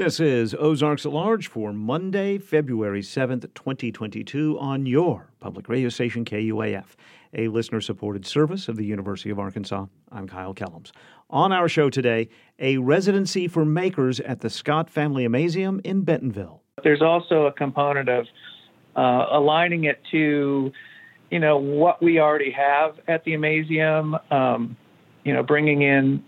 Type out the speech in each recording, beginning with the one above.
This is Ozarks at Large for Monday, February 7th, 2022, on your public radio station, KUAF, a listener supported service of the University of Arkansas. I'm Kyle Kellums. On our show today, a residency for makers at the Scott Family Amazeum in Bentonville. There's also a component of uh, aligning it to, you know, what we already have at the Amazeum, um, you know, bringing in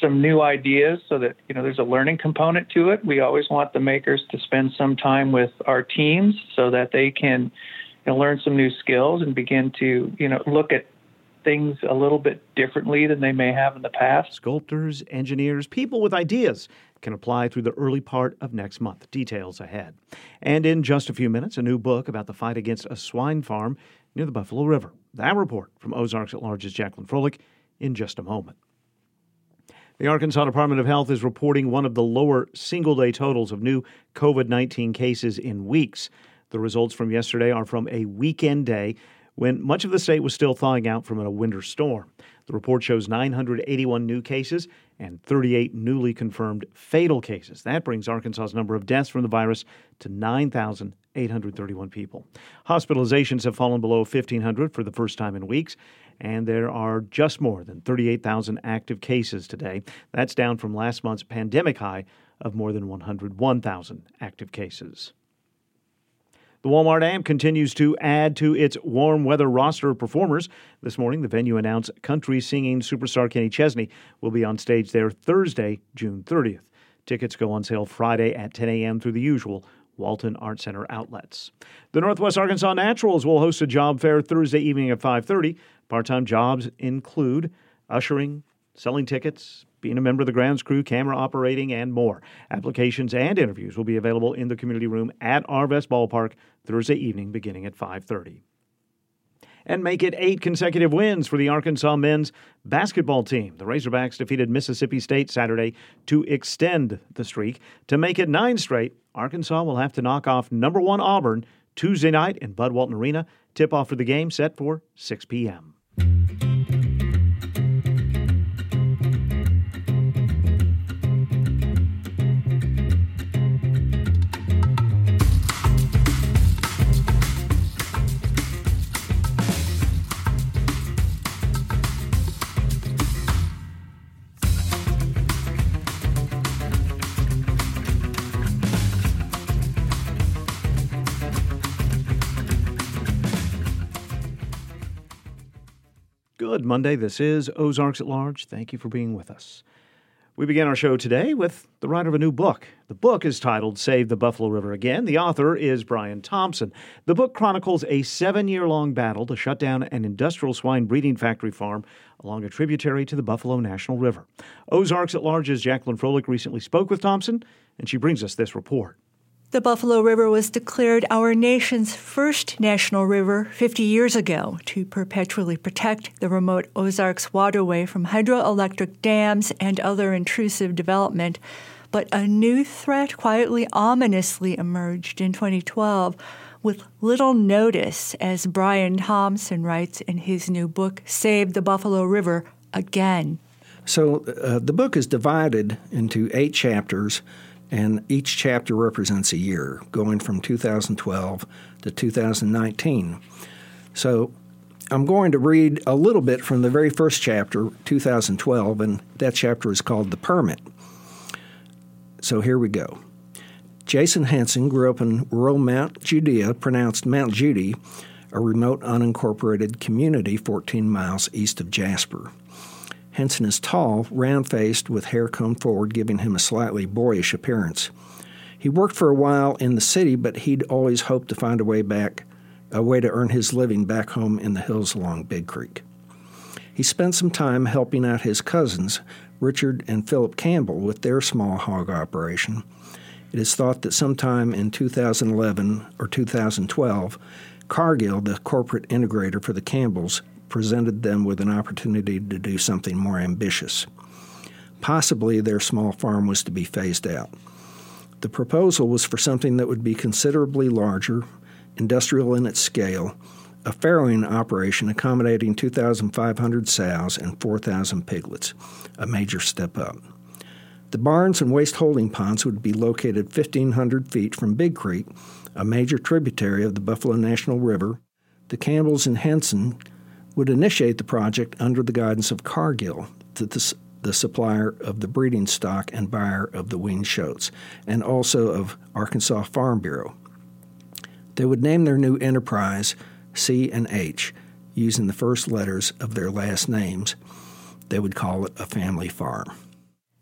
some new ideas so that you know there's a learning component to it. We always want the makers to spend some time with our teams so that they can you know, learn some new skills and begin to you know look at things a little bit differently than they may have in the past. Sculptors, engineers, people with ideas can apply through the early part of next month. Details ahead. And in just a few minutes, a new book about the fight against a swine farm near the Buffalo River. That report from Ozarks at Large's Jacqueline Froelich in just a moment. The Arkansas Department of Health is reporting one of the lower single day totals of new COVID 19 cases in weeks. The results from yesterday are from a weekend day when much of the state was still thawing out from a winter storm. The report shows 981 new cases and 38 newly confirmed fatal cases. That brings Arkansas's number of deaths from the virus to 9,831 people. Hospitalizations have fallen below 1,500 for the first time in weeks, and there are just more than 38,000 active cases today. That's down from last month's pandemic high of more than 101,000 active cases. The Walmart Amp continues to add to its warm weather roster of performers. This morning, the venue announced country singing superstar Kenny Chesney will be on stage there Thursday, June 30th. Tickets go on sale Friday at 10 a.m. through the usual Walton Art Center outlets. The Northwest Arkansas Naturals will host a job fair Thursday evening at 5:30. Part-time jobs include ushering, selling tickets, being a member of the grounds crew, camera operating, and more. Applications and interviews will be available in the community room at Arvest Ballpark Thursday evening beginning at 5:30 and make it eight consecutive wins for the Arkansas men's basketball team. The Razorbacks defeated Mississippi State Saturday to extend the streak. To make it nine straight, Arkansas will have to knock off number one Auburn Tuesday night in Bud Walton Arena. Tip off for the game set for 6 p.m. Thank you. Monday. This is Ozarks at Large. Thank you for being with us. We begin our show today with the writer of a new book. The book is titled Save the Buffalo River Again. The author is Brian Thompson. The book chronicles a seven year long battle to shut down an industrial swine breeding factory farm along a tributary to the Buffalo National River. Ozarks at Large's Jacqueline Froelich recently spoke with Thompson, and she brings us this report. The Buffalo River was declared our nation's first national river 50 years ago to perpetually protect the remote Ozarks waterway from hydroelectric dams and other intrusive development. But a new threat quietly ominously emerged in 2012 with little notice, as Brian Thompson writes in his new book, Save the Buffalo River Again. So uh, the book is divided into eight chapters and each chapter represents a year, going from 2012 to 2019. So I'm going to read a little bit from the very first chapter, 2012, and that chapter is called The Permit. So here we go. Jason Henson grew up in rural Mount Judea, pronounced Mount Judy, a remote unincorporated community 14 miles east of Jasper. Henson is tall, round faced, with hair combed forward, giving him a slightly boyish appearance. He worked for a while in the city, but he'd always hoped to find a way back, a way to earn his living back home in the hills along Big Creek. He spent some time helping out his cousins, Richard and Philip Campbell, with their small hog operation. It is thought that sometime in 2011 or 2012, Cargill, the corporate integrator for the Campbells, presented them with an opportunity to do something more ambitious. Possibly their small farm was to be phased out. The proposal was for something that would be considerably larger, industrial in its scale, a farrowing operation accommodating 2,500 sows and 4,000 piglets, a major step up. The barns and waste holding ponds would be located 1,500 feet from Big Creek, a major tributary of the Buffalo National River. The Campbells and Henson would initiate the project under the guidance of Cargill, the, the supplier of the breeding stock and buyer of the weaned shotes, and also of Arkansas Farm Bureau. They would name their new enterprise C and H, using the first letters of their last names. They would call it a family farm.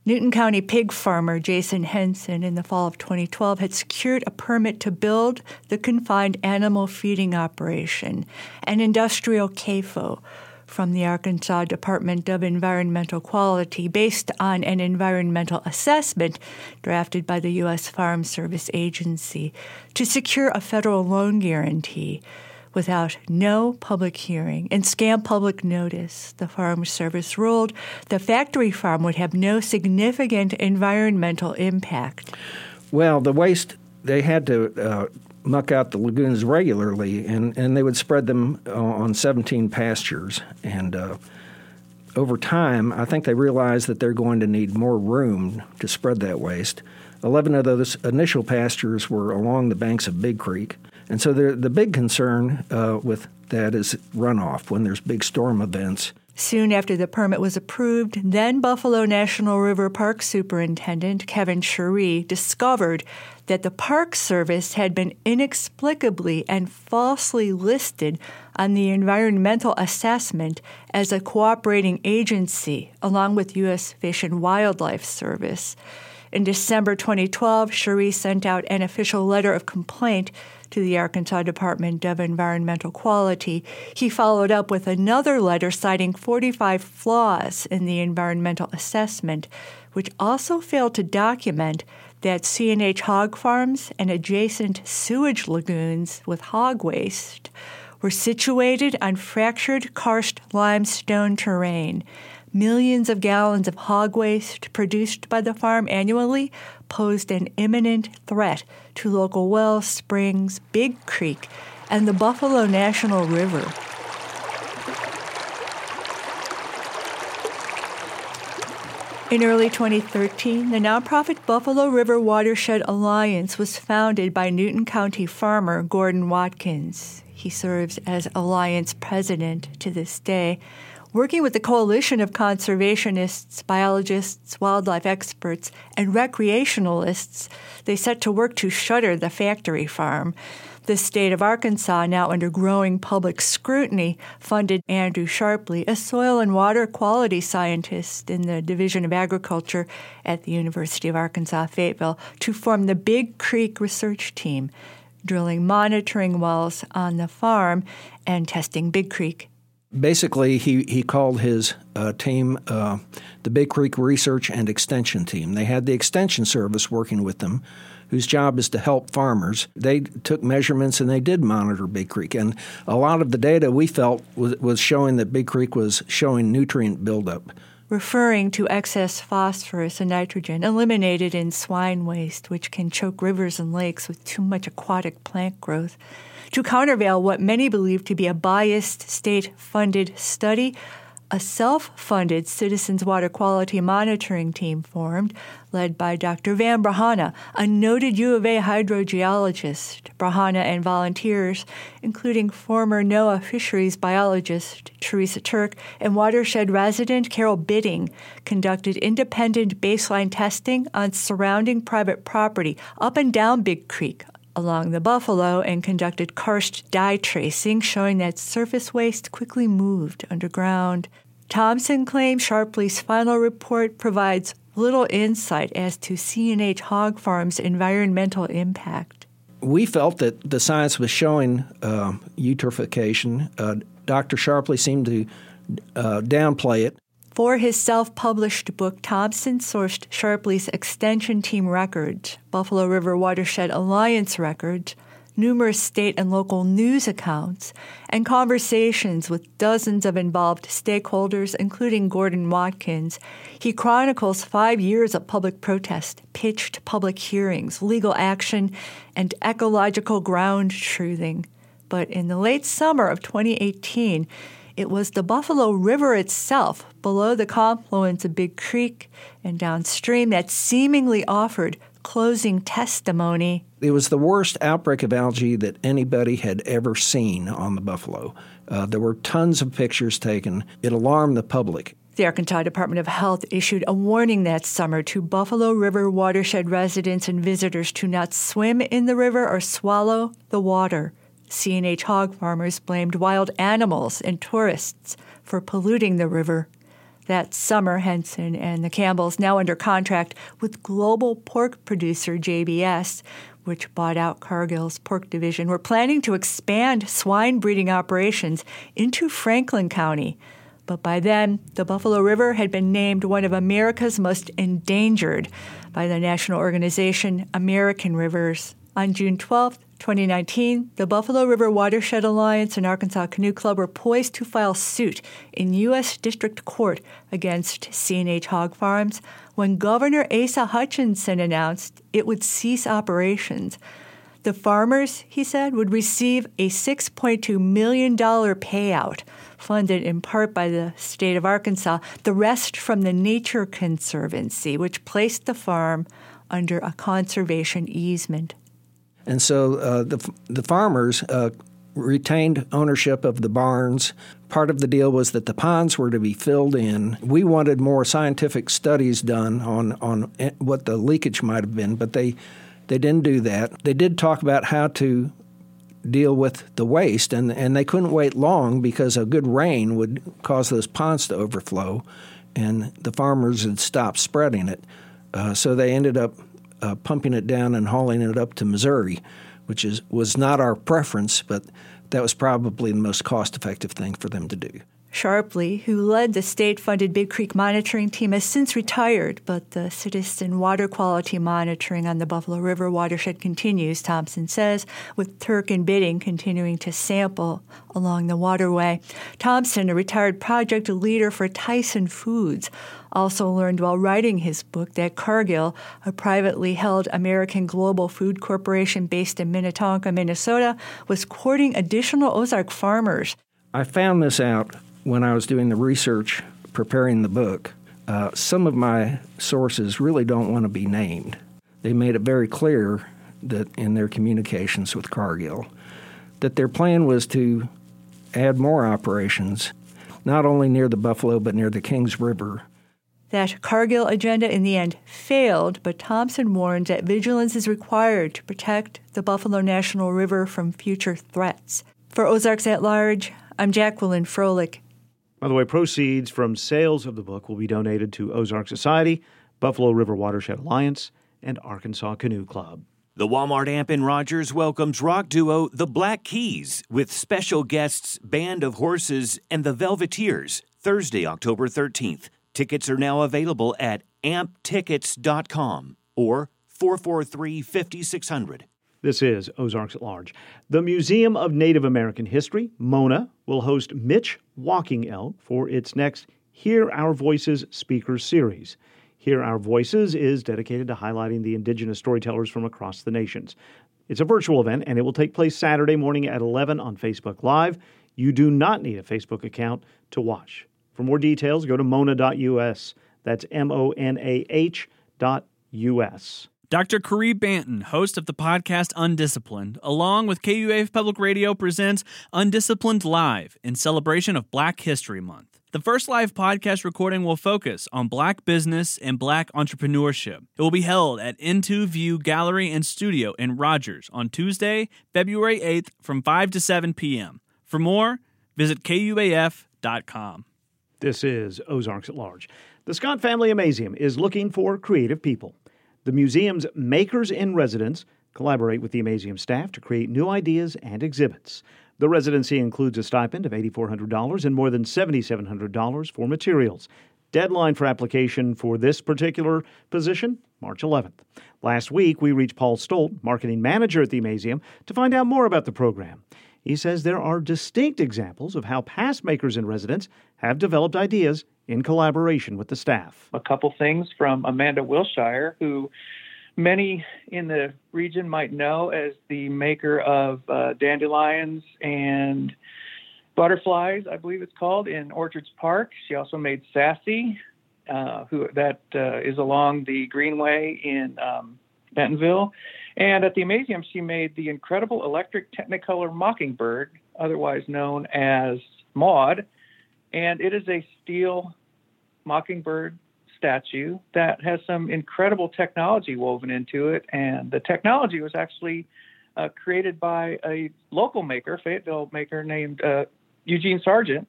Newton County pig farmer Jason Henson in the fall of 2012 had secured a permit to build the confined animal feeding operation, an industrial CAFO, from the Arkansas Department of Environmental Quality based on an environmental assessment drafted by the U.S. Farm Service Agency to secure a federal loan guarantee without no public hearing and scant public notice, the Farm Service ruled the factory farm would have no significant environmental impact. Well, the waste, they had to uh, muck out the lagoons regularly, and, and they would spread them on 17 pastures. And uh, over time, I think they realized that they're going to need more room to spread that waste. 11 of those initial pastures were along the banks of Big Creek. And so the, the big concern uh, with that is runoff when there's big storm events. Soon after the permit was approved, then Buffalo National River Park Superintendent Kevin Cheri discovered that the Park Service had been inexplicably and falsely listed on the environmental assessment as a cooperating agency along with U.S. Fish and Wildlife Service. In December 2012, Cheri sent out an official letter of complaint to the Arkansas Department of Environmental Quality. He followed up with another letter citing 45 flaws in the environmental assessment, which also failed to document that C&H hog farms and adjacent sewage lagoons with hog waste were situated on fractured karst limestone terrain Millions of gallons of hog waste produced by the farm annually posed an imminent threat to local wells, springs, Big Creek, and the Buffalo National River. In early 2013, the nonprofit Buffalo River Watershed Alliance was founded by Newton County farmer Gordon Watkins. He serves as Alliance president to this day. Working with a coalition of conservationists, biologists, wildlife experts, and recreationalists, they set to work to shutter the factory farm. The state of Arkansas, now under growing public scrutiny, funded Andrew Sharpley, a soil and water quality scientist in the Division of Agriculture at the University of Arkansas Fayetteville, to form the Big Creek Research Team, drilling monitoring wells on the farm and testing Big Creek basically, he, he called his uh, team uh, the Big Creek Research and Extension Team. They had the Extension Service working with them, whose job is to help farmers. They took measurements and they did monitor Big Creek. And a lot of the data we felt was, was showing that Big Creek was showing nutrient buildup. Referring to excess phosphorus and nitrogen eliminated in swine waste, which can choke rivers and lakes with too much aquatic plant growth. To countervail what many believe to be a biased state funded study, a self funded Citizens Water Quality Monitoring Team formed, led by Dr. Van Brahana, a noted U of A hydrogeologist. Brahana and volunteers, including former NOAA fisheries biologist Teresa Turk and watershed resident Carol Bitting, conducted independent baseline testing on surrounding private property up and down Big Creek along the Buffalo and conducted karst dye tracing, showing that surface waste quickly moved underground. Thompson claims Sharpley's final report provides little insight as to C&H Hog Farm's environmental impact. We felt that the science was showing uh, eutrophication. Uh, Dr. Sharpley seemed to uh, downplay it. For his self published book, Thompson sourced Sharpley's extension team records, Buffalo River Watershed Alliance records, numerous state and local news accounts, and conversations with dozens of involved stakeholders, including Gordon Watkins. He chronicles five years of public protest, pitched public hearings, legal action, and ecological ground truthing. But in the late summer of 2018, It was the Buffalo River itself, below the confluence of Big Creek and downstream, that seemingly offered closing testimony. It was the worst outbreak of algae that anybody had ever seen on the Buffalo. Uh, there were tons of pictures taken. It alarmed the public. The Arkansas Department of Health issued a warning that summer to Buffalo River watershed residents and visitors to not swim in the river or swallow the water. C&H hog farmers blamed wild animals and tourists for polluting the river. That summer, Henson and the Campbells, now under contract with global pork producer JBS, which bought out Cargill's pork division, were planning to expand swine breeding operations into Franklin County. But by then, the Buffalo River had been named one of America's most endangered by the national organization American Rivers. On June 12, 2019, the Buffalo River Watershed Alliance and Arkansas Canoe Club were poised to file suit in U.S. District Court against C&H Hog Farms when Governor Asa Hutchinson announced it would cease operations. The farmers, he said, would receive a $6.2 million payout funded in part by the state of Arkansas, the rest from the Nature Conservancy, which placed the farm under a conservation easement. And so uh, the, the farmers uh, retained ownership of the barns. Part of the deal was that the ponds were to be filled in. We wanted more scientific studies done on, on what the leakage might have been, but they, they didn't do that. They did talk about how to deal with the waste, and, and they couldn't wait long because a good rain would cause those ponds to overflow, and the farmers had stopped spreading it. Uh, so they ended up uh, pumping it down and hauling it up to Missouri, which is was not our preference, but that was probably the most cost effective thing for them to do. Sharpley, who led the state funded Big Creek monitoring team, has since retired, but the citizen water quality monitoring on the Buffalo River watershed continues, Thompson says, with Turk and Bitting continuing to sample along the waterway. Thompson, a retired project leader for Tyson Foods, also learned while writing his book that Cargill, a privately held American Global Food Corporation based in Minnetonka, Minnesota, was courting additional Ozark farmers. I found this out when I was doing the research preparing the book, uh, some of my sources really don't want to be named. They made it very clear that in their communications with Cargill that their plan was to add more operations, not only near the Buffalo but near the Kings River. That Cargill agenda in the end failed, but Thompson warned that vigilance is required to protect the Buffalo National River from future threats. For Ozarks at Large, I'm Jacqueline Froelich. By the way, proceeds from sales of the book will be donated to Ozark Society, Buffalo River Watershed Alliance, and Arkansas Canoe Club. The Walmart amp in Rogers welcomes rock duo The Black Keys with special guests Band of Horses and The Velveteers Thursday, October 13th. Tickets are now available at amptickets.com or 443 5600. This is Ozarks at Large. The Museum of Native American History, MONA, will host Mitch Walking Elk for its next Hear Our Voices Speaker Series. Hear Our Voices is dedicated to highlighting the indigenous storytellers from across the nations. It's a virtual event and it will take place Saturday morning at 11 on Facebook Live. You do not need a Facebook account to watch. For more details, go to mona.us. That's M O N A H dot US. Dr. Caree Banton, host of the podcast Undisciplined, along with KUAF Public Radio, presents Undisciplined Live in celebration of Black History Month. The first live podcast recording will focus on black business and black entrepreneurship. It will be held at Into View Gallery and Studio in Rogers on Tuesday, February 8th from 5 to 7 p.m. For more, visit KUAF.com. This is Ozarks at Large. The Scott Family Amazeum is looking for creative people. The museum's Makers in Residence collaborate with the Amazeum staff to create new ideas and exhibits. The residency includes a stipend of $8,400 and more than $7,700 for materials. Deadline for application for this particular position, March 11th. Last week, we reached Paul Stolt, marketing manager at the Amazeum, to find out more about the program. He says there are distinct examples of how past makers in residence have developed ideas in collaboration with the staff. A couple things from Amanda Wilshire, who many in the region might know as the maker of uh, dandelions and Butterflies, I believe it's called, in Orchards Park. She also made Sassy, uh, who that uh, is along the Greenway in um, Bentonville. And at the Amazeum, she made the incredible electric Technicolor Mockingbird, otherwise known as Maud. And it is a steel mockingbird statue that has some incredible technology woven into it. And the technology was actually uh, created by a local maker, Fayetteville maker named uh, Eugene Sargent.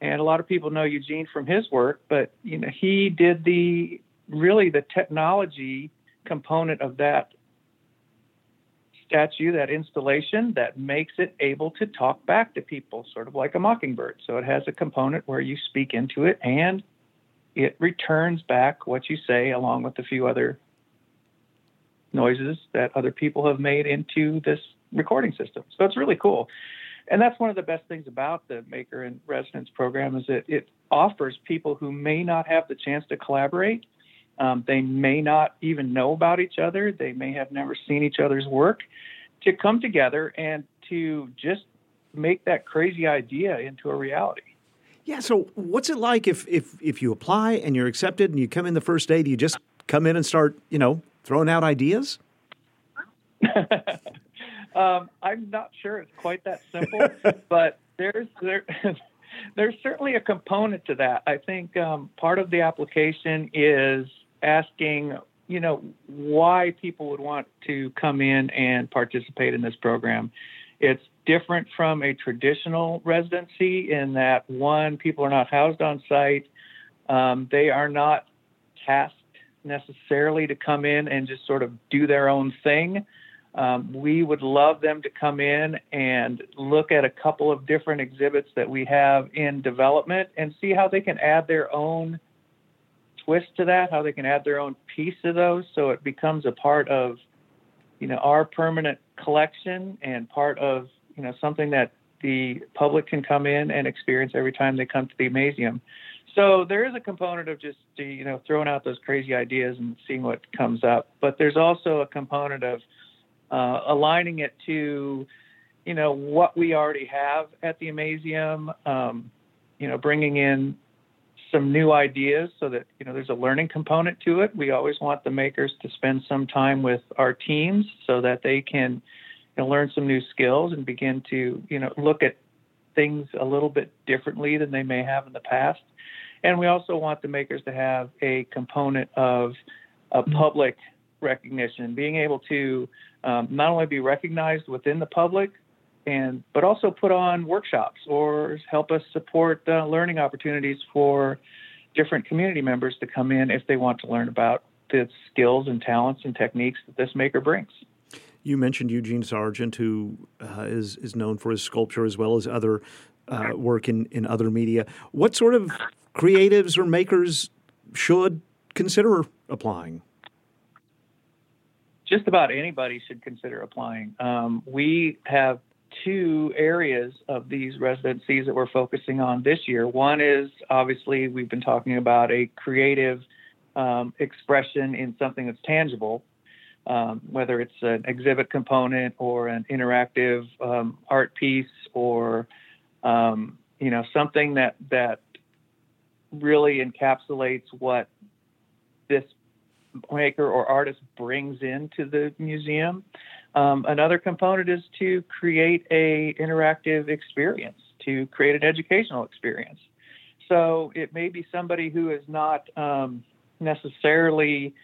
And a lot of people know Eugene from his work, but you know he did the really the technology component of that statue, that installation that makes it able to talk back to people, sort of like a mockingbird. So it has a component where you speak into it and it returns back what you say along with a few other noises that other people have made into this recording system. So it's really cool. And that's one of the best things about the Maker in Residence program is that it offers people who may not have the chance to collaborate um, they may not even know about each other. They may have never seen each other's work to come together and to just make that crazy idea into a reality. Yeah. So, what's it like if if if you apply and you're accepted and you come in the first day? Do you just come in and start, you know, throwing out ideas? um, I'm not sure it's quite that simple, but there's there. there's certainly a component to that. I think um, part of the application is asking, you know, why people would want to come in and participate in this program. It's different from a traditional residency in that one, people are not housed on site. Um, they are not tasked necessarily to come in and just sort of do their own thing. Um, we would love them to come in and look at a couple of different exhibits that we have in development and see how they can add their own twist to that, how they can add their own piece to those, so it becomes a part of, you know, our permanent collection and part of, you know, something that the public can come in and experience every time they come to the Amazeum. So there is a component of just, you know, throwing out those crazy ideas and seeing what comes up, but there's also a component of uh, aligning it to, you know, what we already have at the Amazeum. Um, you know, bringing in some new ideas so that you know there's a learning component to it. We always want the makers to spend some time with our teams so that they can you know, learn some new skills and begin to you know look at things a little bit differently than they may have in the past. And we also want the makers to have a component of a public recognition, being able to um, not only be recognized within the public, and but also put on workshops or help us support uh, learning opportunities for different community members to come in if they want to learn about the skills and talents and techniques that this maker brings. You mentioned Eugene Sargent, who uh, is is known for his sculpture as well as other uh, work in, in other media. What sort of creatives or makers should consider applying? Just about anybody should consider applying. Um, we have two areas of these residencies that we're focusing on this year. One is obviously we've been talking about a creative um, expression in something that's tangible, um, whether it's an exhibit component or an interactive um, art piece or um, you know something that that really encapsulates what this maker or artist brings into the museum. Um, another component is to create a interactive experience, to create an educational experience. So it may be somebody who is not um, necessarily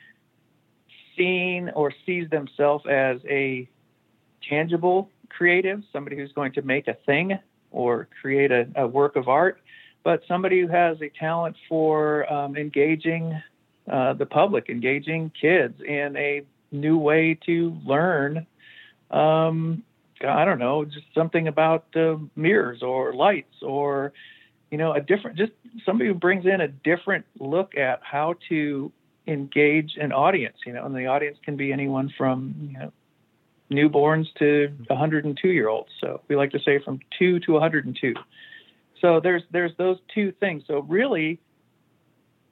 seen or sees themselves as a tangible creative, somebody who's going to make a thing or create a, a work of art, but somebody who has a talent for um, engaging uh, the public, engaging kids in a new way to learn um, I don't know, just something about uh, mirrors or lights or, you know, a different, just somebody who brings in a different look at how to engage an audience, you know, and the audience can be anyone from, you know, newborns to 102 year olds. So we like to say from two to 102. So there's there's those two things. So really,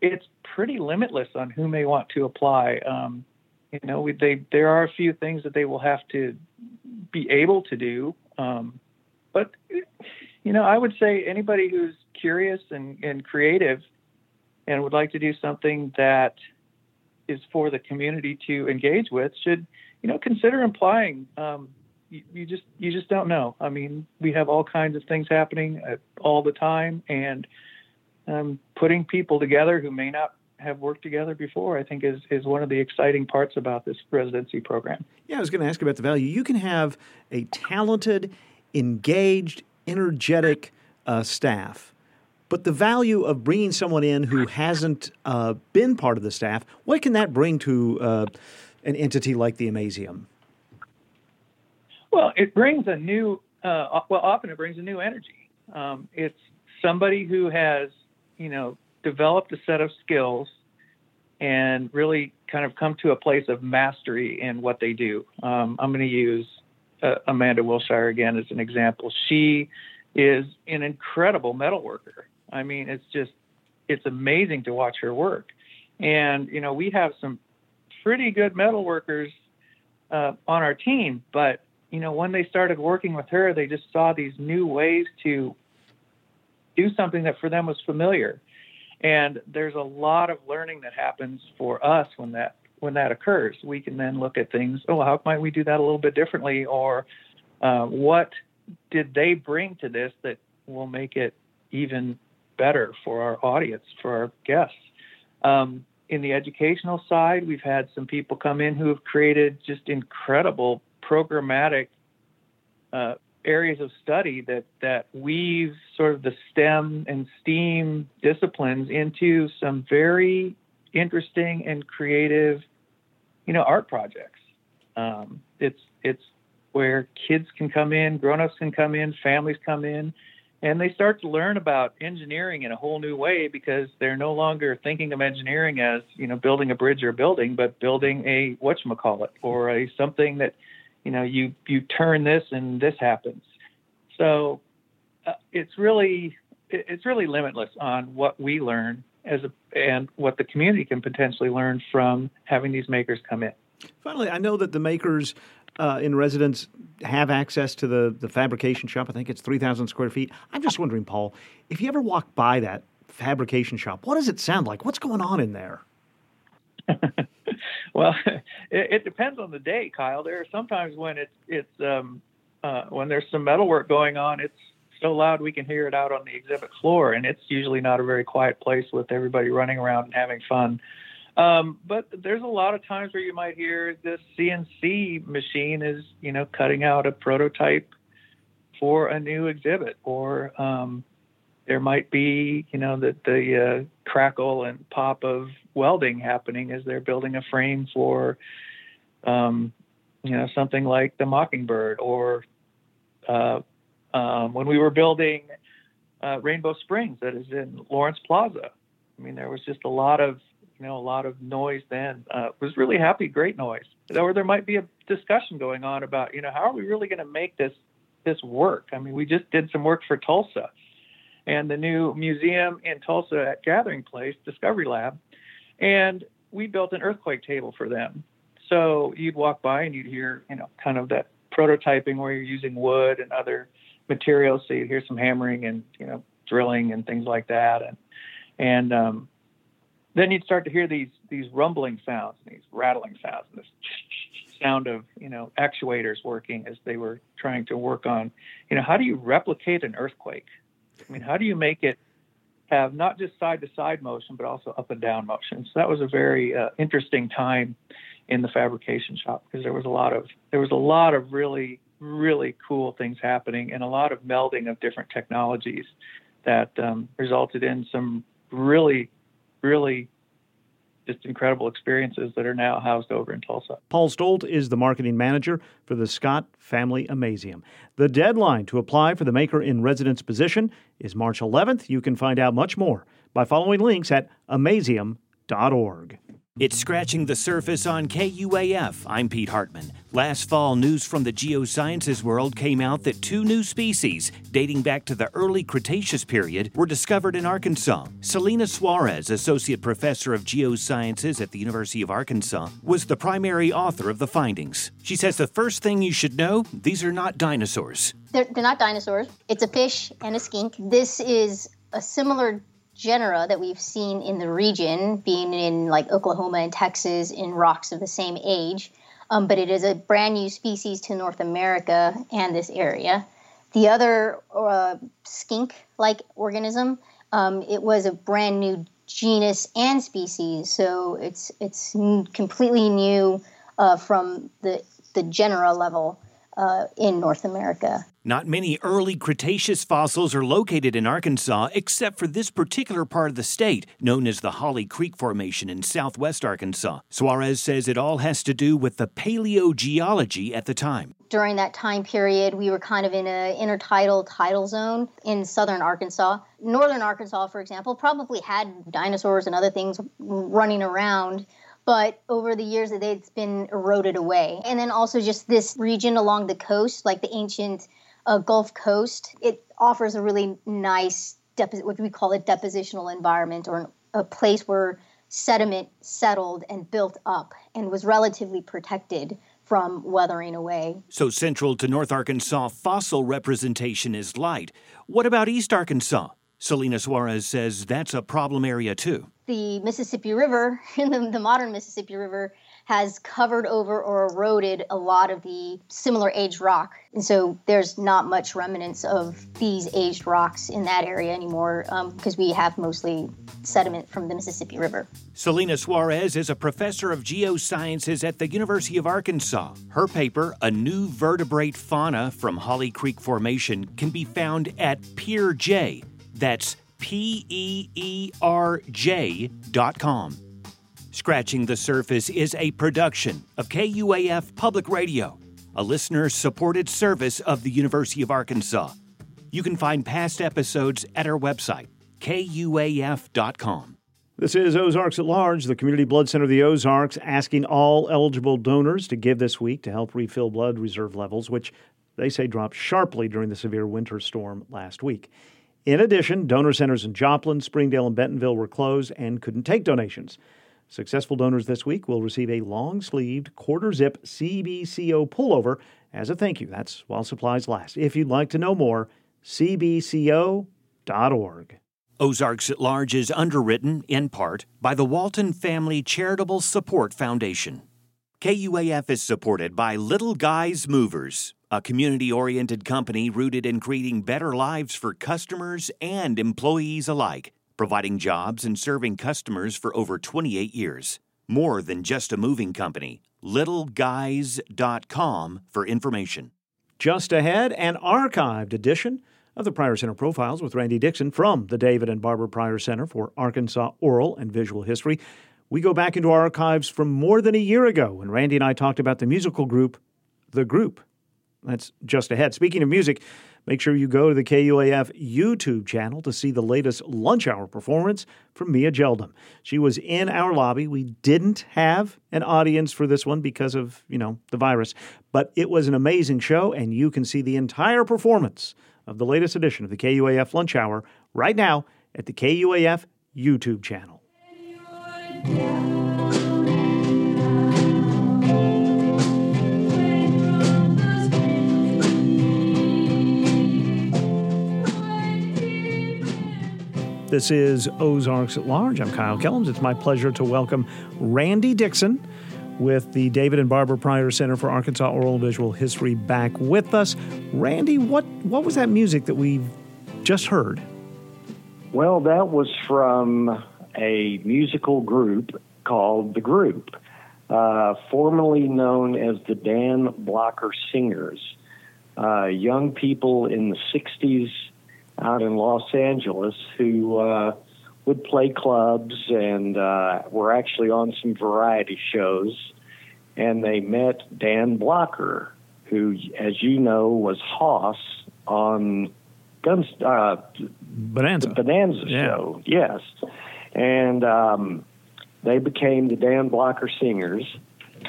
it's pretty limitless on who may want to apply. Um, you know, we, they there are a few things that they will have to be able to do, um, but you know, I would say anybody who's curious and, and creative and would like to do something that is for the community to engage with should, you know, consider applying. Um, you, you, just you just don't know. I mean, we have all kinds of things happening all the time, and um, putting people together who may not have worked together before, I think is is one of the exciting parts about this residency program. Yeah, I was going to ask about the value. You can have a talented, engaged, energetic uh, staff, but the value of bringing someone in who hasn't uh, been part of the staff, what can that bring to uh, an entity like the Amazeum? Well, it brings a new. Uh, well, often it brings a new energy. Um, it's somebody who has, you know, developed a set of skills and really kind of come to a place of mastery in what they do. Um, I'm going to use uh, Amanda Wilshire again as an example. She is an incredible metal worker. I mean, it's just it's amazing to watch her work. And you know, we have some pretty good metal workers uh, on our team, but you know, when they started working with her, they just saw these new ways to do something that for them was familiar. And there's a lot of learning that happens for us when that when that occurs. We can then look at things. Oh, how might we do that a little bit differently? Or uh, what did they bring to this that will make it even better for our audience, for our guests? Um, in the educational side, we've had some people come in who have created just incredible programmatic uh, areas of study that that weave sort of the STEM and STEAM disciplines into some very interesting and creative, you know, art projects. Um, it's it's where kids can come in, grown-ups can come in, families come in, and they start to learn about engineering in a whole new way because they're no longer thinking of engineering as you know building a bridge or a building, but building a whatchamacallit or a something that you know you you turn this and this happens so uh, it's really it's really limitless on what we learn as a and what the community can potentially learn from having these makers come in finally i know that the makers uh, in residence have access to the, the fabrication shop. I think it's 3,000 square feet. I'm just wondering, Paul, if you ever walk by that fabrication shop, what does it sound like? What's going on in there? well, it, it, depends on the day, Kyle. There are sometimes when it's it's um, uh, when there's some metal work going on, it's so loud we can hear it out on the exhibit floor, and it's usually not a very quiet place with everybody running around and having fun. Um, but there's a lot of times where you might hear this CNC machine is, you know, cutting out a prototype for a new exhibit, or um, there might be, you know, the the uh, crackle and pop of welding happening as they're building a frame for, um, you know, something like the Mockingbird, or uh, um, when we were building uh, Rainbow Springs, that is in Lawrence Plaza. I mean, there was just a lot of, you know, a lot of noise then. Uh, it was really happy, great noise. Or there might be a discussion going on about, you know, how are we really going to make this this work? I mean, we just did some work for Tulsa and the new museum in Tulsa at Gathering Place, Discovery Lab, and we built an earthquake table for them. So you'd walk by and you'd hear, you know, kind of that prototyping where you're using wood and other materials. So you'd hear some hammering and, you know, drilling and things like that. And, and, um, then you'd start to hear these, these rumbling sounds, and these rattling sounds, and this sound of, you know, actuators working as they were trying to work on, you know, how do you replicate an earthquake? I mean, how do you make it have not just side to side motion, but also up and down motion? So that was a very uh, interesting time in the fabrication shop because there was a lot of there was a lot of really really cool things happening and a lot of melding of different technologies that um, resulted in some really really just incredible experiences that are now housed over in Tulsa. Paul Stolt is the marketing manager for the Scott Family Amazeum. The deadline to apply for the Maker in Residence position is March 11th. You can find out much more by following links at amazeum.org. It's Scratching the Surface on KUAF. I'm Pete Hartman. Last fall, news from the geosciences world came out that two new species, dating back to the early Cretaceous period, were discovered in Arkansas. Celina Suarez, Associate Professor of Geosciences at the University of Arkansas, was the primary author of the findings. She says the first thing you should know these are not dinosaurs. They're, they're not dinosaurs. It's a fish and a skink. This is a similar genera that we've seen in the region, being in like Oklahoma and Texas in rocks of the same age. Um, but it is a brand new species to North America and this area. The other uh, skink-like organism, um, it was a brand new genus and species, so it's it's completely new uh, from the the genera level uh, in North America. Not many early Cretaceous fossils are located in Arkansas, except for this particular part of the state, known as the Holly Creek Formation in southwest Arkansas. Suarez says it all has to do with the paleogeology at the time. During that time period, we were kind of in an intertidal tidal zone in southern Arkansas. Northern Arkansas, for example, probably had dinosaurs and other things running around but over the years it's been eroded away. And then also just this region along the coast, like the ancient uh, Gulf Coast, it offers a really nice, depo- what we call a depositional environment or a place where sediment settled and built up and was relatively protected from weathering away. So, central to North Arkansas, fossil representation is light. What about East Arkansas? Celina Suarez says that's a problem area too. The Mississippi River, the, the modern Mississippi River, has covered over or eroded a lot of the similar aged rock. And so there's not much remnants of these aged rocks in that area anymore because um, we have mostly sediment from the Mississippi River. Celina Suarez is a professor of geosciences at the University of Arkansas. Her paper, A New Vertebrate Fauna from Holly Creek Formation, can be found at PeerJ. That's P E E R J dot com. Scratching the Surface is a production of KUAF Public Radio, a listener supported service of the University of Arkansas. You can find past episodes at our website, kuaf.com. This is Ozarks at Large, the Community Blood Center of the Ozarks, asking all eligible donors to give this week to help refill blood reserve levels, which they say dropped sharply during the severe winter storm last week. In addition, donor centers in Joplin, Springdale, and Bentonville were closed and couldn't take donations. Successful donors this week will receive a long sleeved quarter zip CBCO pullover as a thank you. That's while supplies last. If you'd like to know more, cbco.org. Ozarks at Large is underwritten, in part, by the Walton Family Charitable Support Foundation. KUAF is supported by Little Guys Movers, a community oriented company rooted in creating better lives for customers and employees alike providing jobs and serving customers for over 28 years. More than just a moving company. LittleGuys.com for information. Just ahead, an archived edition of the Pryor Center Profiles with Randy Dixon from the David and Barbara Pryor Center for Arkansas Oral and Visual History. We go back into our archives from more than a year ago when Randy and I talked about the musical group, The Group. That's just ahead. Speaking of music, Make sure you go to the KUAF YouTube channel to see the latest lunch hour performance from Mia Geldum. She was in our lobby. We didn't have an audience for this one because of, you know, the virus, but it was an amazing show and you can see the entire performance of the latest edition of the KUAF lunch hour right now at the KUAF YouTube channel. This is Ozarks at Large. I'm Kyle Kellums. It's my pleasure to welcome Randy Dixon with the David and Barbara Pryor Center for Arkansas Oral and Visual History back with us. Randy, what, what was that music that we just heard? Well, that was from a musical group called The Group, uh, formerly known as the Dan Blocker Singers. Uh, young people in the 60s out in Los Angeles who uh, would play clubs and uh, were actually on some variety shows. And they met Dan Blocker, who, as you know, was Hoss on Guns uh, Bonanza. The Bonanza yeah. show. Yes, and um, they became the Dan Blocker Singers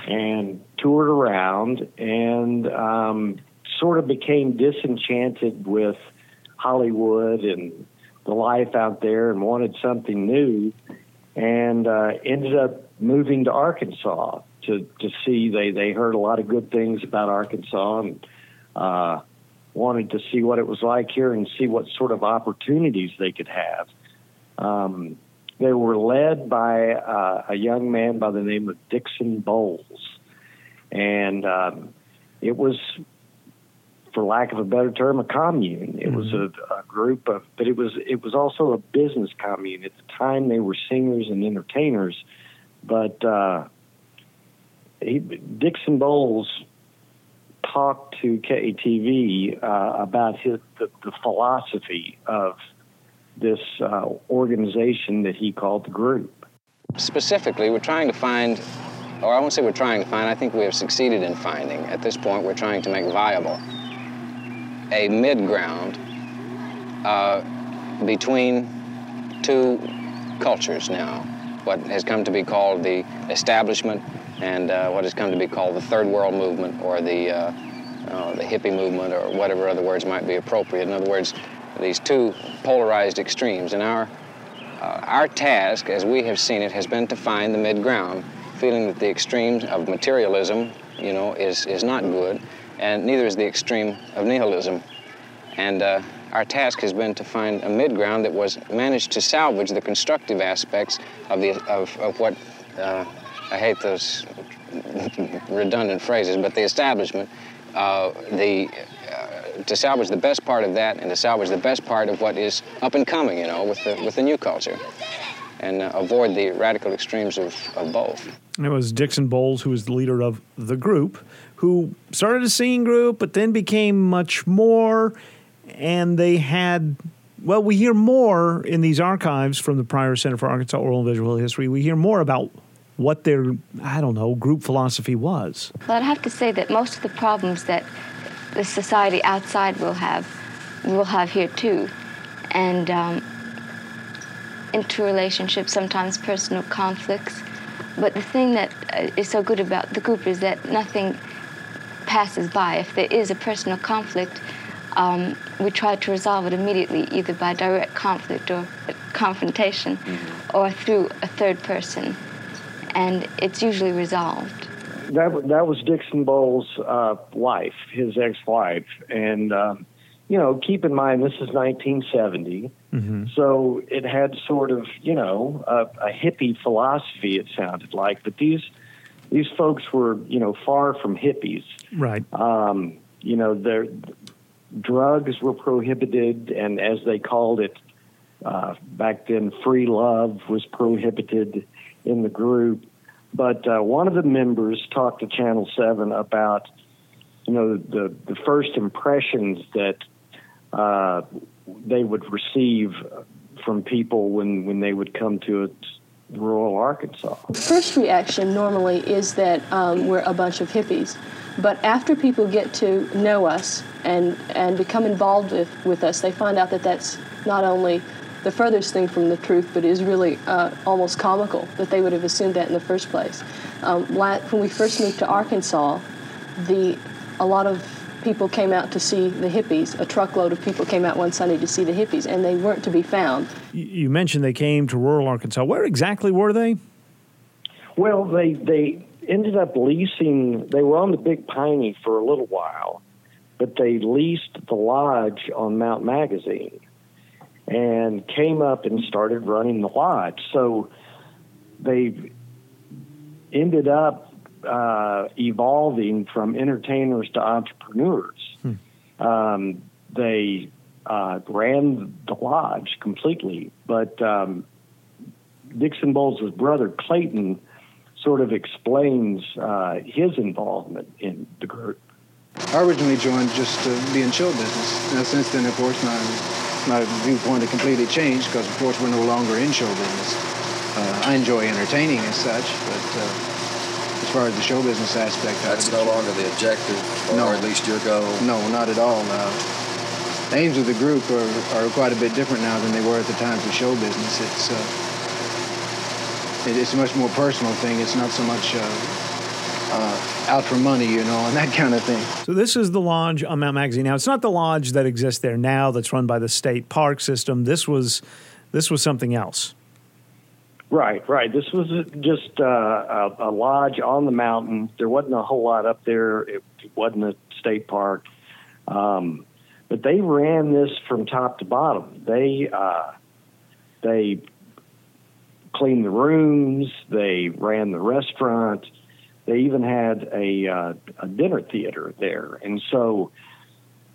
and toured around and um, sort of became disenchanted with Hollywood and the life out there and wanted something new and uh, ended up moving to Arkansas to, to see they, they heard a lot of good things about Arkansas and uh, wanted to see what it was like here and see what sort of opportunities they could have. Um, they were led by uh, a young man by the name of Dixon Bowles. And um, it was, for lack of a better term, a commune. It mm-hmm. was a, a, group of, but it was it was also a business commune. At the time, they were singers and entertainers, but uh, he, Dixon Bowles talked to KATV uh, about his the, the philosophy of this uh, organization that he called the group. Specifically, we're trying to find, or I won't say we're trying to find, I think we have succeeded in finding. At this point, we're trying to make viable a mid ground uh, between two cultures now. What has come to be called the establishment and uh, what has come to be called the third world movement or the, uh, uh the hippie movement or whatever other words might be appropriate. In other words, these two polarized extremes. And our, uh, our task, as we have seen it, has been to find the mid ground, feeling that the extremes of materialism, you know, is, is not good, and neither is the extreme of nihilism. And uh, our task has been to find a mid ground that was managed to salvage the constructive aspects of, the, of, of what, uh, I hate those redundant phrases, but the establishment, uh, the to salvage the best part of that and to salvage the best part of what is up and coming, you know, with the, with the new culture and uh, avoid the radical extremes of, of both. It was Dixon Bowles, who was the leader of the group, who started a singing group, but then became much more. And they had, well, we hear more in these archives from the Pryor Center for Arkansas Oral and Visual History. We hear more about what their, I don't know, group philosophy was. Well, I'd have to say that most of the problems that the society outside will have, will have here too. And um, interrelationships, sometimes personal conflicts. But the thing that uh, so good about the group is that nothing passes by. If there is a personal conflict, um, we try to resolve it immediately, either by direct conflict or confrontation, mm-hmm. or through a third person. And it's usually resolved that that was Dixon Bowles' uh, wife, his ex-wife, and um, you know, keep in mind this is 1970, mm-hmm. so it had sort of you know a, a hippie philosophy. It sounded like, but these these folks were you know far from hippies. Right. Um, you know, their drugs were prohibited, and as they called it uh, back then, free love was prohibited in the group. But uh, one of the members talked to Channel Seven about, you know, the the first impressions that uh, they would receive from people when when they would come to it rural Arkansas. First reaction normally is that um, we're a bunch of hippies, but after people get to know us and and become involved with, with us, they find out that that's not only the furthest thing from the truth, but is really uh, almost comical that they would have assumed that in the first place. Um, when we first moved to Arkansas, the a lot of people came out to see the hippies. A truckload of people came out one Sunday to see the hippies, and they weren't to be found. You mentioned they came to rural Arkansas. Where exactly were they? Well, they they ended up leasing. They were on the Big Piney for a little while, but they leased the lodge on Mount Magazine and came up and started running the lodge. So they ended up uh, evolving from entertainers to entrepreneurs. Hmm. Um, they uh, ran the lodge completely, but um, Dixon Bowles' brother Clayton sort of explains uh, his involvement in the group. I originally joined just to be in show business. Now, since then, of course, my my viewpoint had completely changed because, of course, we're no longer in show business. Uh, I enjoy entertaining as such, but uh, as far as the show business aspect, that's no longer the objective, or no, at least your goal. No, not at all. Now, the aims of the group are, are quite a bit different now than they were at the time for show business. It's uh, it, it's a much more personal thing. It's not so much uh, uh, out for money, you know, and that kind of thing. So this is the lodge on Mount Magazine. Now it's not the lodge that exists there now that's run by the state park system. This was this was something else. Right, right. This was just uh, a, a, lodge on the mountain. There wasn't a whole lot up there. It, wasn't a state park, um, but they ran this from top to bottom. They uh, they cleaned the rooms. They ran the restaurant. They even had a, uh, a dinner theater there, and so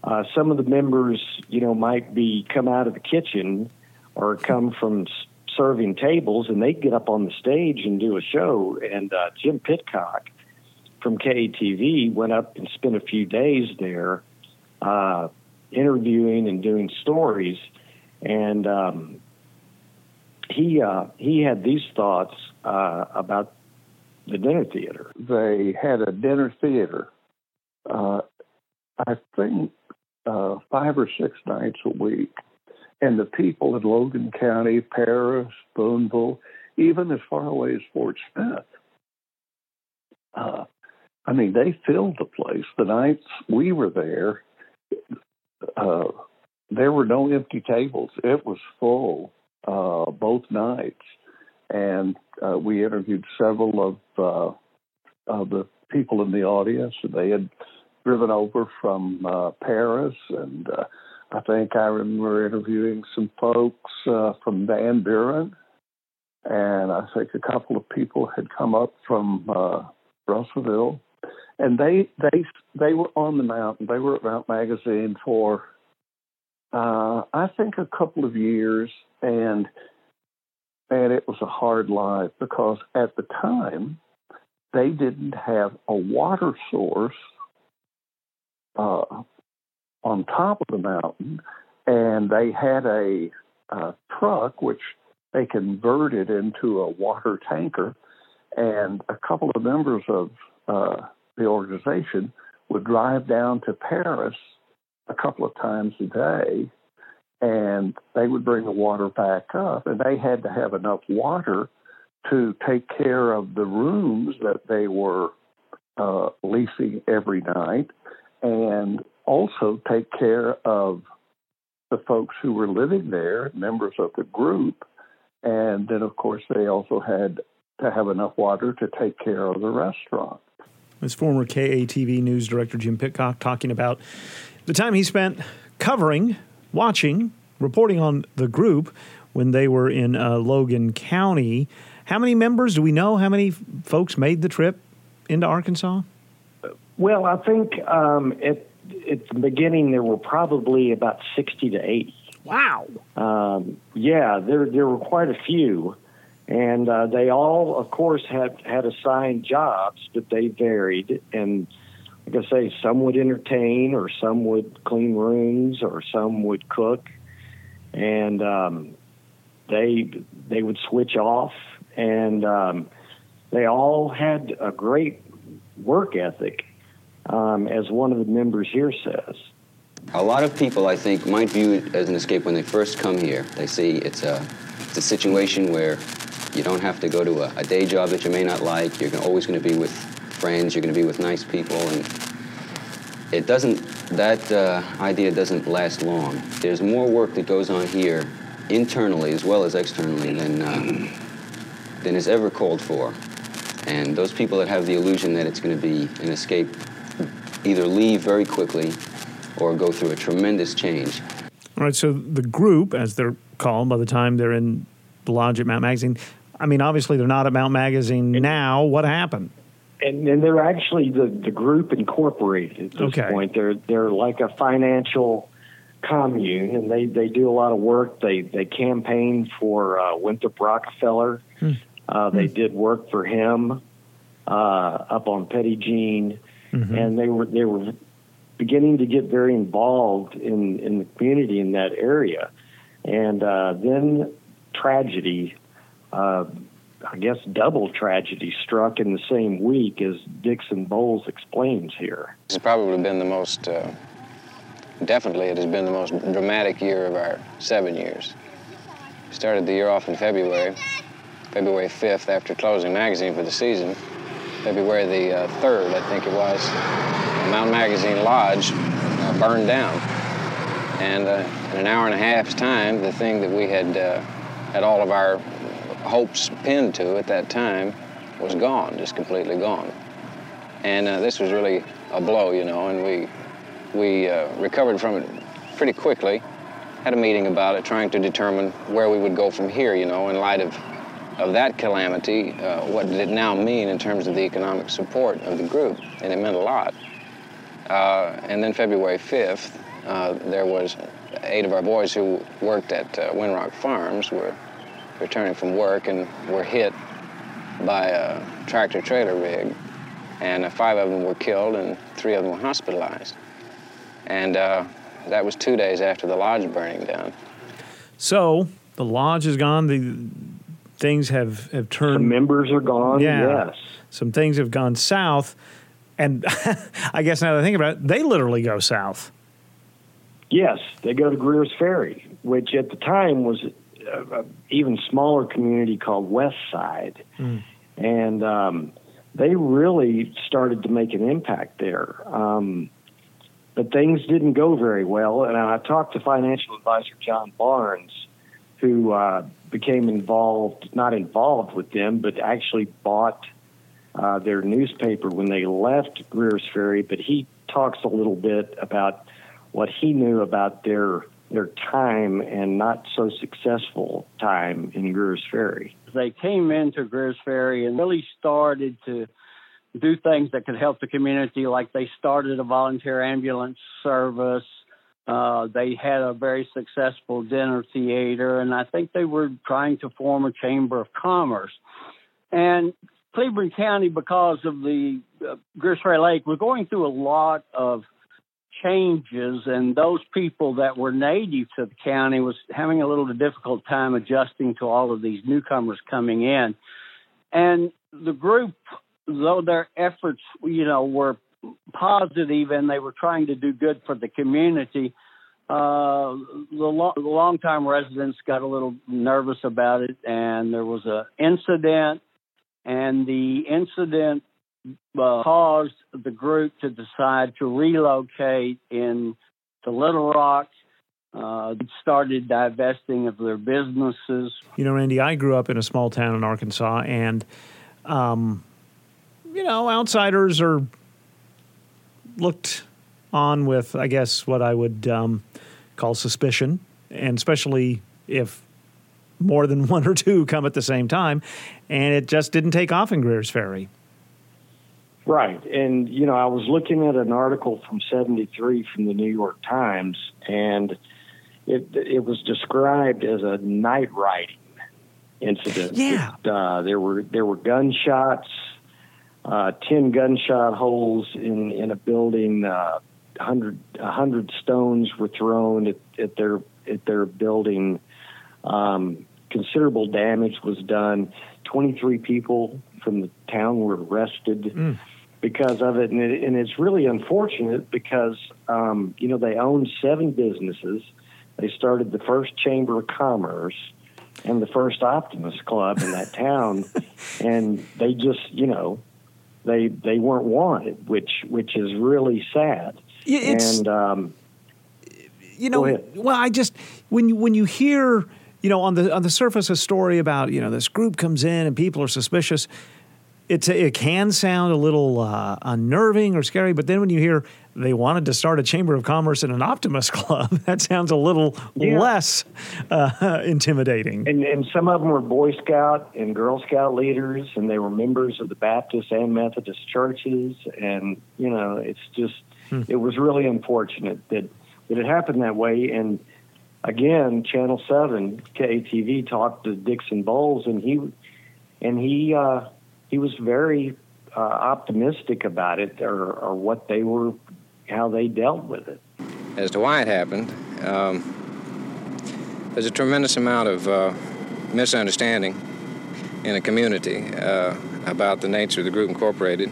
uh, some of the members, you know, might be come out of the kitchen or come from serving tables, and they'd get up on the stage and do a show. And uh, Jim Pitcock from KATV went up and spent a few days there, uh, interviewing and doing stories, and um, he uh, he had these thoughts uh, about the dinner theater. They had a dinner theater. Uh, I think uh, five or six nights a week, and the people in Logan County, Paris, Boonville, even as far away as Fort Smith. Uh, I mean, they filled the place. The nights we were there, uh, there were no empty tables. It was full uh, both nights and uh, we interviewed several of uh, of the people in the audience. They had driven over from uh, Paris, and uh, I think I remember interviewing some folks uh, from Van Buren, and I think a couple of people had come up from uh, Russellville, and they they they were on the mountain. They were at Mount Magazine for uh, I think a couple of years, and and it was a hard life because at the time they didn't have a water source uh, on top of the mountain, and they had a, a truck which they converted into a water tanker, and a couple of members of uh, the organization would drive down to Paris a couple of times a day and they would bring the water back up, and they had to have enough water to take care of the rooms that they were uh, leasing every night, and also take care of the folks who were living there, members of the group, and then of course they also had to have enough water to take care of the restaurant. As former KATV news director Jim Pitcock talking about the time he spent covering watching, reporting on the group when they were in uh, Logan County. How many members do we know? How many folks made the trip into Arkansas? Well, I think um, at, at the beginning there were probably about 60 to 80. Wow. Um, yeah, there there were quite a few, and uh, they all, of course, had had assigned jobs, but they varied. And like I say, some would entertain, or some would clean rooms, or some would cook, and um, they they would switch off, and um, they all had a great work ethic, um, as one of the members here says. A lot of people, I think, might view it as an escape when they first come here. They see it's a it's a situation where you don't have to go to a, a day job that you may not like. You're always going to be with friends, you're going to be with nice people, and it doesn't, that uh, idea doesn't last long. There's more work that goes on here internally as well as externally than, uh, than is ever called for. And those people that have the illusion that it's going to be an escape either leave very quickly or go through a tremendous change. All right, so the group, as they're called by the time they're in the lodge at Mount Magazine, I mean, obviously they're not at Mount Magazine now. What happened? and, and they're actually the, the group incorporated at this okay. point. They're they're like a financial commune, and they, they do a lot of work. They they campaign for uh, Winthrop Rockefeller. Hmm. Uh, they hmm. did work for him uh, up on Petit Jean, mm-hmm. and they were they were beginning to get very involved in in the community in that area, and uh, then tragedy. Uh, I guess, double tragedy struck in the same week as Dixon Bowles explains here. It's probably been the most, uh, definitely, it has been the most dramatic year of our seven years. We started the year off in February. February 5th, after closing magazine for the season, February the uh, 3rd, I think it was, Mountain Magazine Lodge uh, burned down. And uh, in an hour and a half's time, the thing that we had uh, had all of our hopes pinned to at that time was gone, just completely gone. And uh, this was really a blow, you know, and we we recovered from it pretty quickly. Had a meeting about it, trying to determine where we would go from here, you know, in light of of that calamity, uh, what did it now mean in terms of the economic support of the group, and it meant a lot. Uh, and then February 5th, uh, there was eight of our boys who worked at uh, Winrock Farms were returning from work and were hit by a tractor trailer rig, and uh, five of them were killed and three of them were hospitalized. And uh, that was two days after the lodge burning down. So the lodge is gone. The things have, have turned. Some members are gone. Yeah. Yes. Some things have gone south. And I guess now that I think about it, they literally go south. Yes, they go to Greer's Ferry, which at the time was an even smaller community called West Side. Mm. And um, they really started to make an impact there. Um, but things didn't go very well. And I talked to financial advisor John Barnes, who uh, became involved, not involved with them, but actually bought uh, their newspaper when they left Greer's Ferry. But he talks a little bit about what he knew about their their time and not so successful time in Greer's Ferry. They came into Greer's Ferry and really started to do things that could help the community, like they started a volunteer ambulance service. Uh, they had a very successful dinner theater, and I think they were trying to form a chamber of commerce. And Cleburne County, because of the uh, Ferry Lake, was going through a lot of changes, and those people that were native to the county was having a little difficult time adjusting to all of these newcomers coming in. And the group, though their efforts, you know, were positive and they were trying to do good for the community, uh, the, lo- the longtime residents got a little nervous about it, and there was an incident, and the incident uh, caused the group to decide to relocate in to Little Rock. Uh, started divesting of their businesses. You know, Randy, I grew up in a small town in Arkansas, and, um, you know, outsiders are looked on with, I guess, what I would um, call suspicion, and especially if more than one or two come at the same time, and it just didn't take off in Greer's Ferry. Right. And, you know, I was looking at an article from 73 from the New York Times, and it, it was described as a night riding incident. Yeah. It, uh, there were there were gunshots, uh, 10 gunshot holes in, in a building, uh, 100, 100 stones were thrown at, at their at their building. Um, considerable damage was done. 23 people from the town were arrested Mm. because of it. And, it, and it's really unfortunate because, um, you know, they own seven businesses. They started the first Chamber of Commerce and the first Optimist Club in that town. and they just, you know, they they weren't wanted, which which is really sad. It's- and um, you know, well, I just when you when you hear, you know, on the on the surface a story about you know this group comes in and people are suspicious, it's it can sound a little uh, unnerving or scary. But then when you hear they wanted to start a chamber of commerce and an optimist club, that sounds a little Yeah. less uh, intimidating. And, and some of them were Boy Scout and Girl Scout leaders, and they were members of the Baptist and Methodist churches. And, you know, it's just, it was really unfortunate that, that it happened that way. And again, Channel 7, KATV, talked to Dixon Bowles, and he, and he, uh, he was very uh, optimistic about it or, or what they were, how they dealt with it. As to why it happened, um, there's a tremendous amount of uh, misunderstanding in a community uh, about the nature of the group incorporated.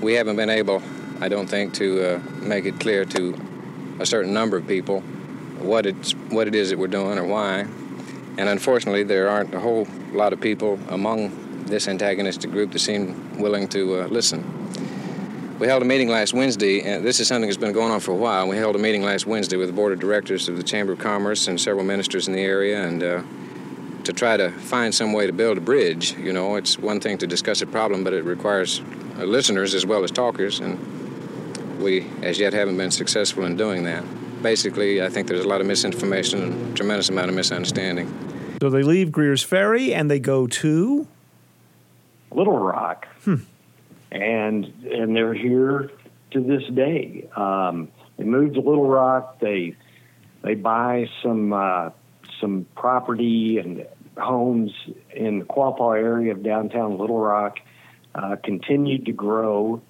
We haven't been able, I don't think, to uh, make it clear to a certain number of people what it's what it is that we're doing or why. And unfortunately, there aren't a whole lot of people among this antagonistic group that seem willing to uh, listen. We held a meeting last Wednesday, and this is something that's been going on for a while. We held a meeting last Wednesday with the board of directors of the Chamber of Commerce and several ministers in the area, and uh, to try to find some way to build a bridge. You know, it's one thing to discuss a problem, but it requires uh, listeners as well as talkers, and we, as yet, haven't been successful in doing that. Basically, I think there's a lot of misinformation and a tremendous amount of misunderstanding. So they leave Greer's Ferry and they go to Little Rock. Hmm. And and they're here to this day. Um, they moved to Little Rock. They they buy some uh, some property and homes in the Quapaw area of downtown Little Rock. Uh, continued to grow,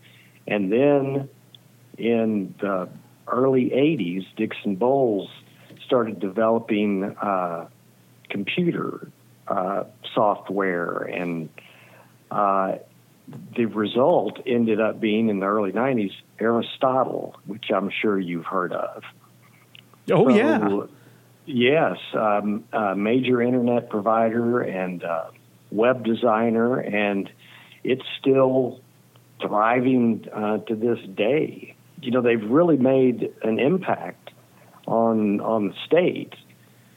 and then in the early 80s, Dixon Bowles started developing uh, computer uh, software, and uh, the result ended up being in the early 90s Aristotle, which I'm sure you've heard of. Oh, so, yeah. Yes, um, a major internet provider and uh, web designer, and it's still thriving uh, to this day you know they've really made an impact on on the state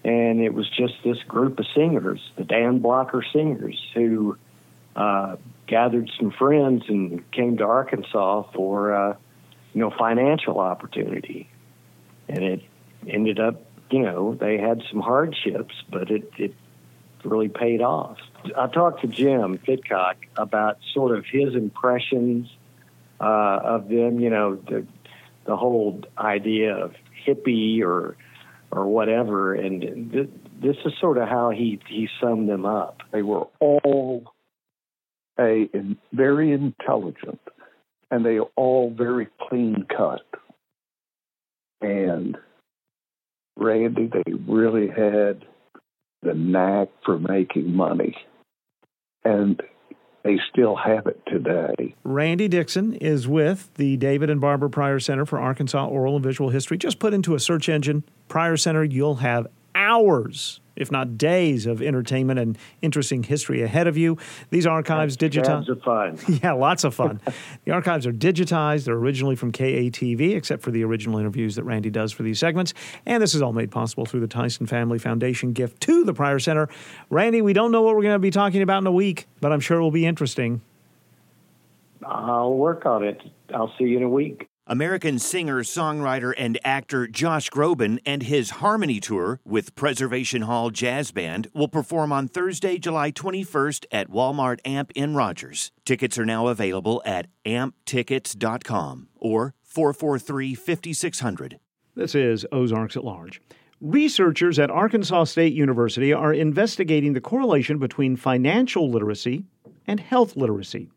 and it was just this group of singers the dan blocker singers who uh, gathered some friends and came to arkansas for uh, you know financial opportunity and it ended up you know they had some hardships but it it really paid off i talked to jim pitcock about sort of his impressions uh, of them. You know, the the whole idea of hippie or or whatever. And th- this is sort of how he he summed them up. They were all a in, very intelligent, and they are all very clean cut. And Randy, they really had the knack for making money. And they still have it today. Randy Dixon is with the David and Barbara Pryor Center for Arkansas Oral and Visual History. Just put into a search engine Pryor Center, you'll have hours if not days of entertainment and interesting history ahead of you. These archives digitized. of fun. yeah, lots of fun. the archives are digitized. They're originally from KATV, except for the original interviews that Randy does for these segments. And this is all made possible through the Tyson Family Foundation gift to the Pryor Center. Randy, we don't know what we're going to be talking about in a week, but I'm sure it will be interesting. I'll work on it. I'll see you in a week. American singer, songwriter, and actor Josh Groban and his Harmony Tour with Preservation Hall Jazz Band will perform on Thursday, July 21st at Walmart Amp in Rogers. Tickets are now available at amptickets.com or 443 5600. This is Ozarks at Large. Researchers at Arkansas State University are investigating the correlation between financial literacy and health literacy.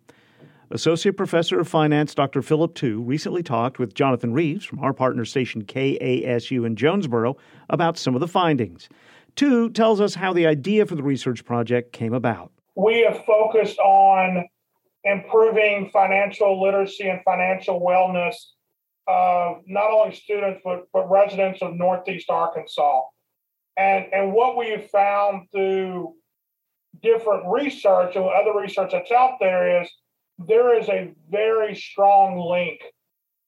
Associate Professor of Finance Dr. Philip Tu recently talked with Jonathan Reeves from our partner station KASU in Jonesboro about some of the findings. Tu tells us how the idea for the research project came about. We have focused on improving financial literacy and financial wellness of not only students but, but residents of Northeast Arkansas. And, and what we have found through different research and other research that's out there is there is a very strong link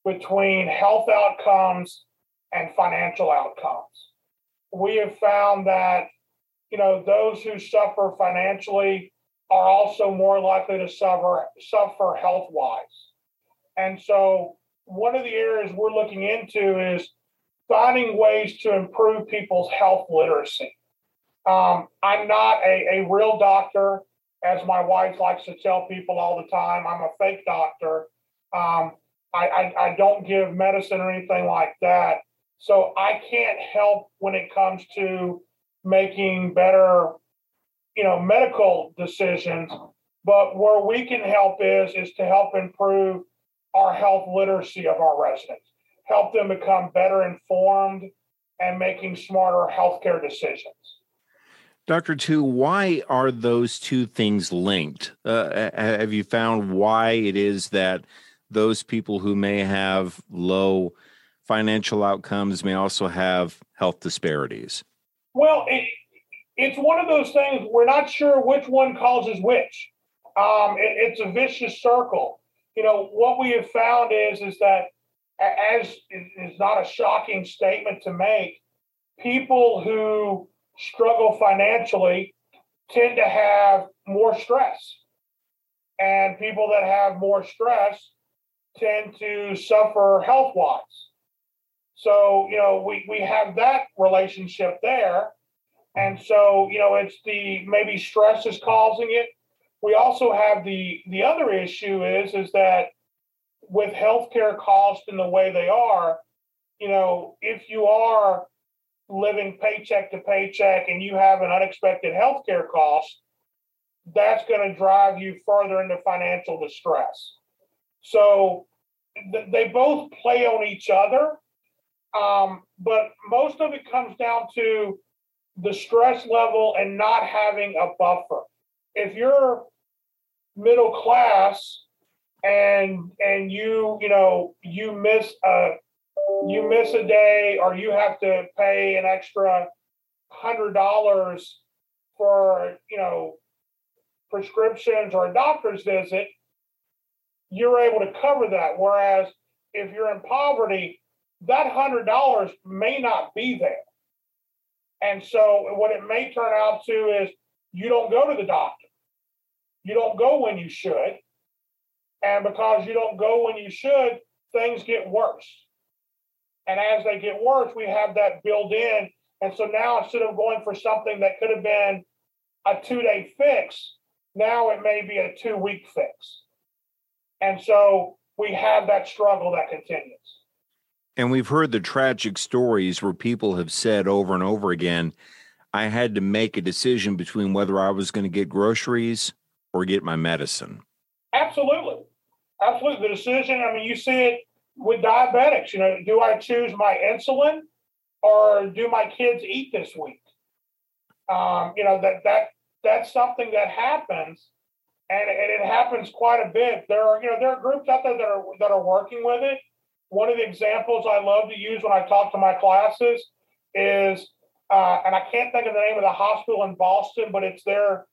between health outcomes and financial outcomes. We have found that, you know, those who suffer financially are also more likely to suffer suffer health wise. And so one of the areas we're looking into is finding ways to improve people's health literacy. Um, I'm not a, a real doctor as my wife likes to tell people all the time, I'm a fake doctor. Um, I, I, I don't give medicine or anything like that. So I can't help when it comes to making better, you know, medical decisions. But where we can help is is to help improve our health literacy of our residents, help them become better informed and making smarter healthcare decisions. Dr. Tu, why are those two things linked? Uh, have you found why it is that those people who may have low financial outcomes may also have health disparities? Well, it, it's one of those things we're not sure which one causes which. Um, it, it's a vicious circle. You know what we have found is is that as is not a shocking statement to make, people who struggle financially tend to have more stress, and people that have more stress tend to suffer health wise. So, you know, we, we have that relationship there. And so, you know, it's the maybe stress is causing it. We also have the the other issue is is that with healthcare costs and the way they are, you know, if you are living paycheck to paycheck and you have an unexpected healthcare cost, that's going to drive you further into financial distress. So th- they both play on each other. Um, but most of it comes down to the stress level and not having a buffer. If you're middle class and and you you know you miss a you miss a day or you have to pay an extra hundred dollars for you know prescriptions or a doctor's visit you're able to cover that. Whereas if you're in poverty that hundred dollars may not be there. And so what it may turn out to is you don't go to the doctor. You don't go when you should. And because you don't go when you should, things get worse. And as they get worse, we have that built in. And so now instead of going for something that could have been a two day fix, now it may be a two week fix. And so we have that struggle that continues. And we've heard the tragic stories where people have said over and over again, I had to make a decision between whether I was going to get groceries or get my medicine. Absolutely. Absolutely. The decision, I mean, you see it with diabetics. You know, do I choose my insulin or do my kids eat this week? Um, you know, that that that's something that happens and, and it happens quite a bit. There are, you know, there are groups out there that are that are working with it. One of the examples I love to use when I talk to my classes is, uh, and I can't think of the name of the hospital in Boston, but it's their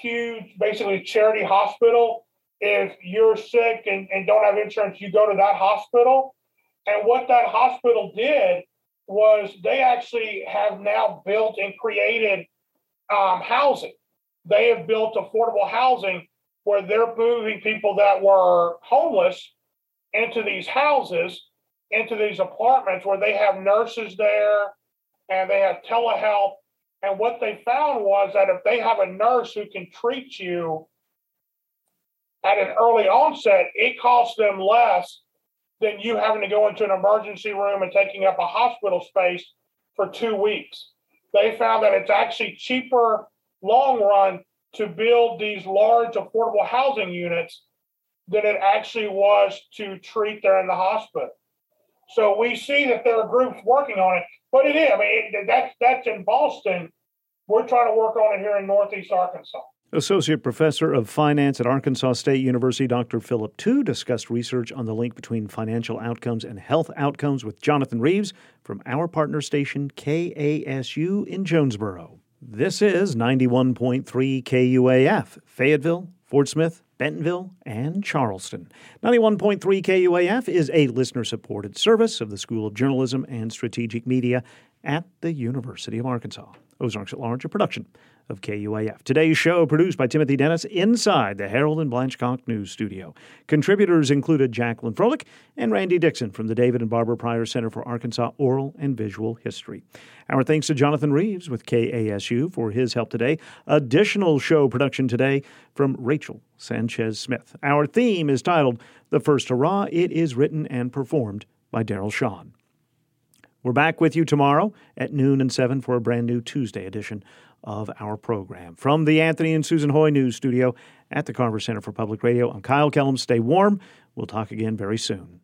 huge, basically charity hospital if you're sick and, and don't have insurance, you go to that hospital. And what that hospital did was they actually have now built and created um, housing. They have built affordable housing where they're moving people that were homeless into these houses, into these apartments where they have nurses there and they have telehealth. And what they found was that if they have a nurse who can treat you at an early onset, it costs them less than you having to go into an emergency room and taking up a hospital space for two weeks. They found that it's actually cheaper long run to build these large affordable housing units than it actually was to treat there in the hospital. So we see that there are groups working on it, but it is. I mean, it, that's that's in Boston. We're trying to work on it here in Northeast Arkansas. Associate Professor of Finance at Arkansas State University, Dr. Philip Tu, discussed research on the link between financial outcomes and health outcomes with Jonathan Reeves from our partner station, KASU in Jonesboro. This is 91.3 KUAF, Fayetteville, Fort Smith, Bentonville, and Charleston. 91.3 KUAF is a listener supported service of the School of Journalism and Strategic Media at the University of Arkansas. Ozarks at Large, a production of KUAF. Today's show produced by Timothy Dennis inside the Harold and Blanchcock News Studio. Contributors included Jacqueline Froelich and Randy Dixon from the David and Barbara Pryor Center for Arkansas Oral and Visual History. Our thanks to Jonathan Reeves with KASU for his help today. Additional show production today from Rachel Sanchez Smith. Our theme is titled The First Hurrah. It is written and performed by Daryl Sean. We're back with you tomorrow at noon and 7 for a brand new Tuesday edition of our program. From the Anthony and Susan Hoy News Studio at the Carver Center for Public Radio, I'm Kyle Kellum. Stay warm. We'll talk again very soon.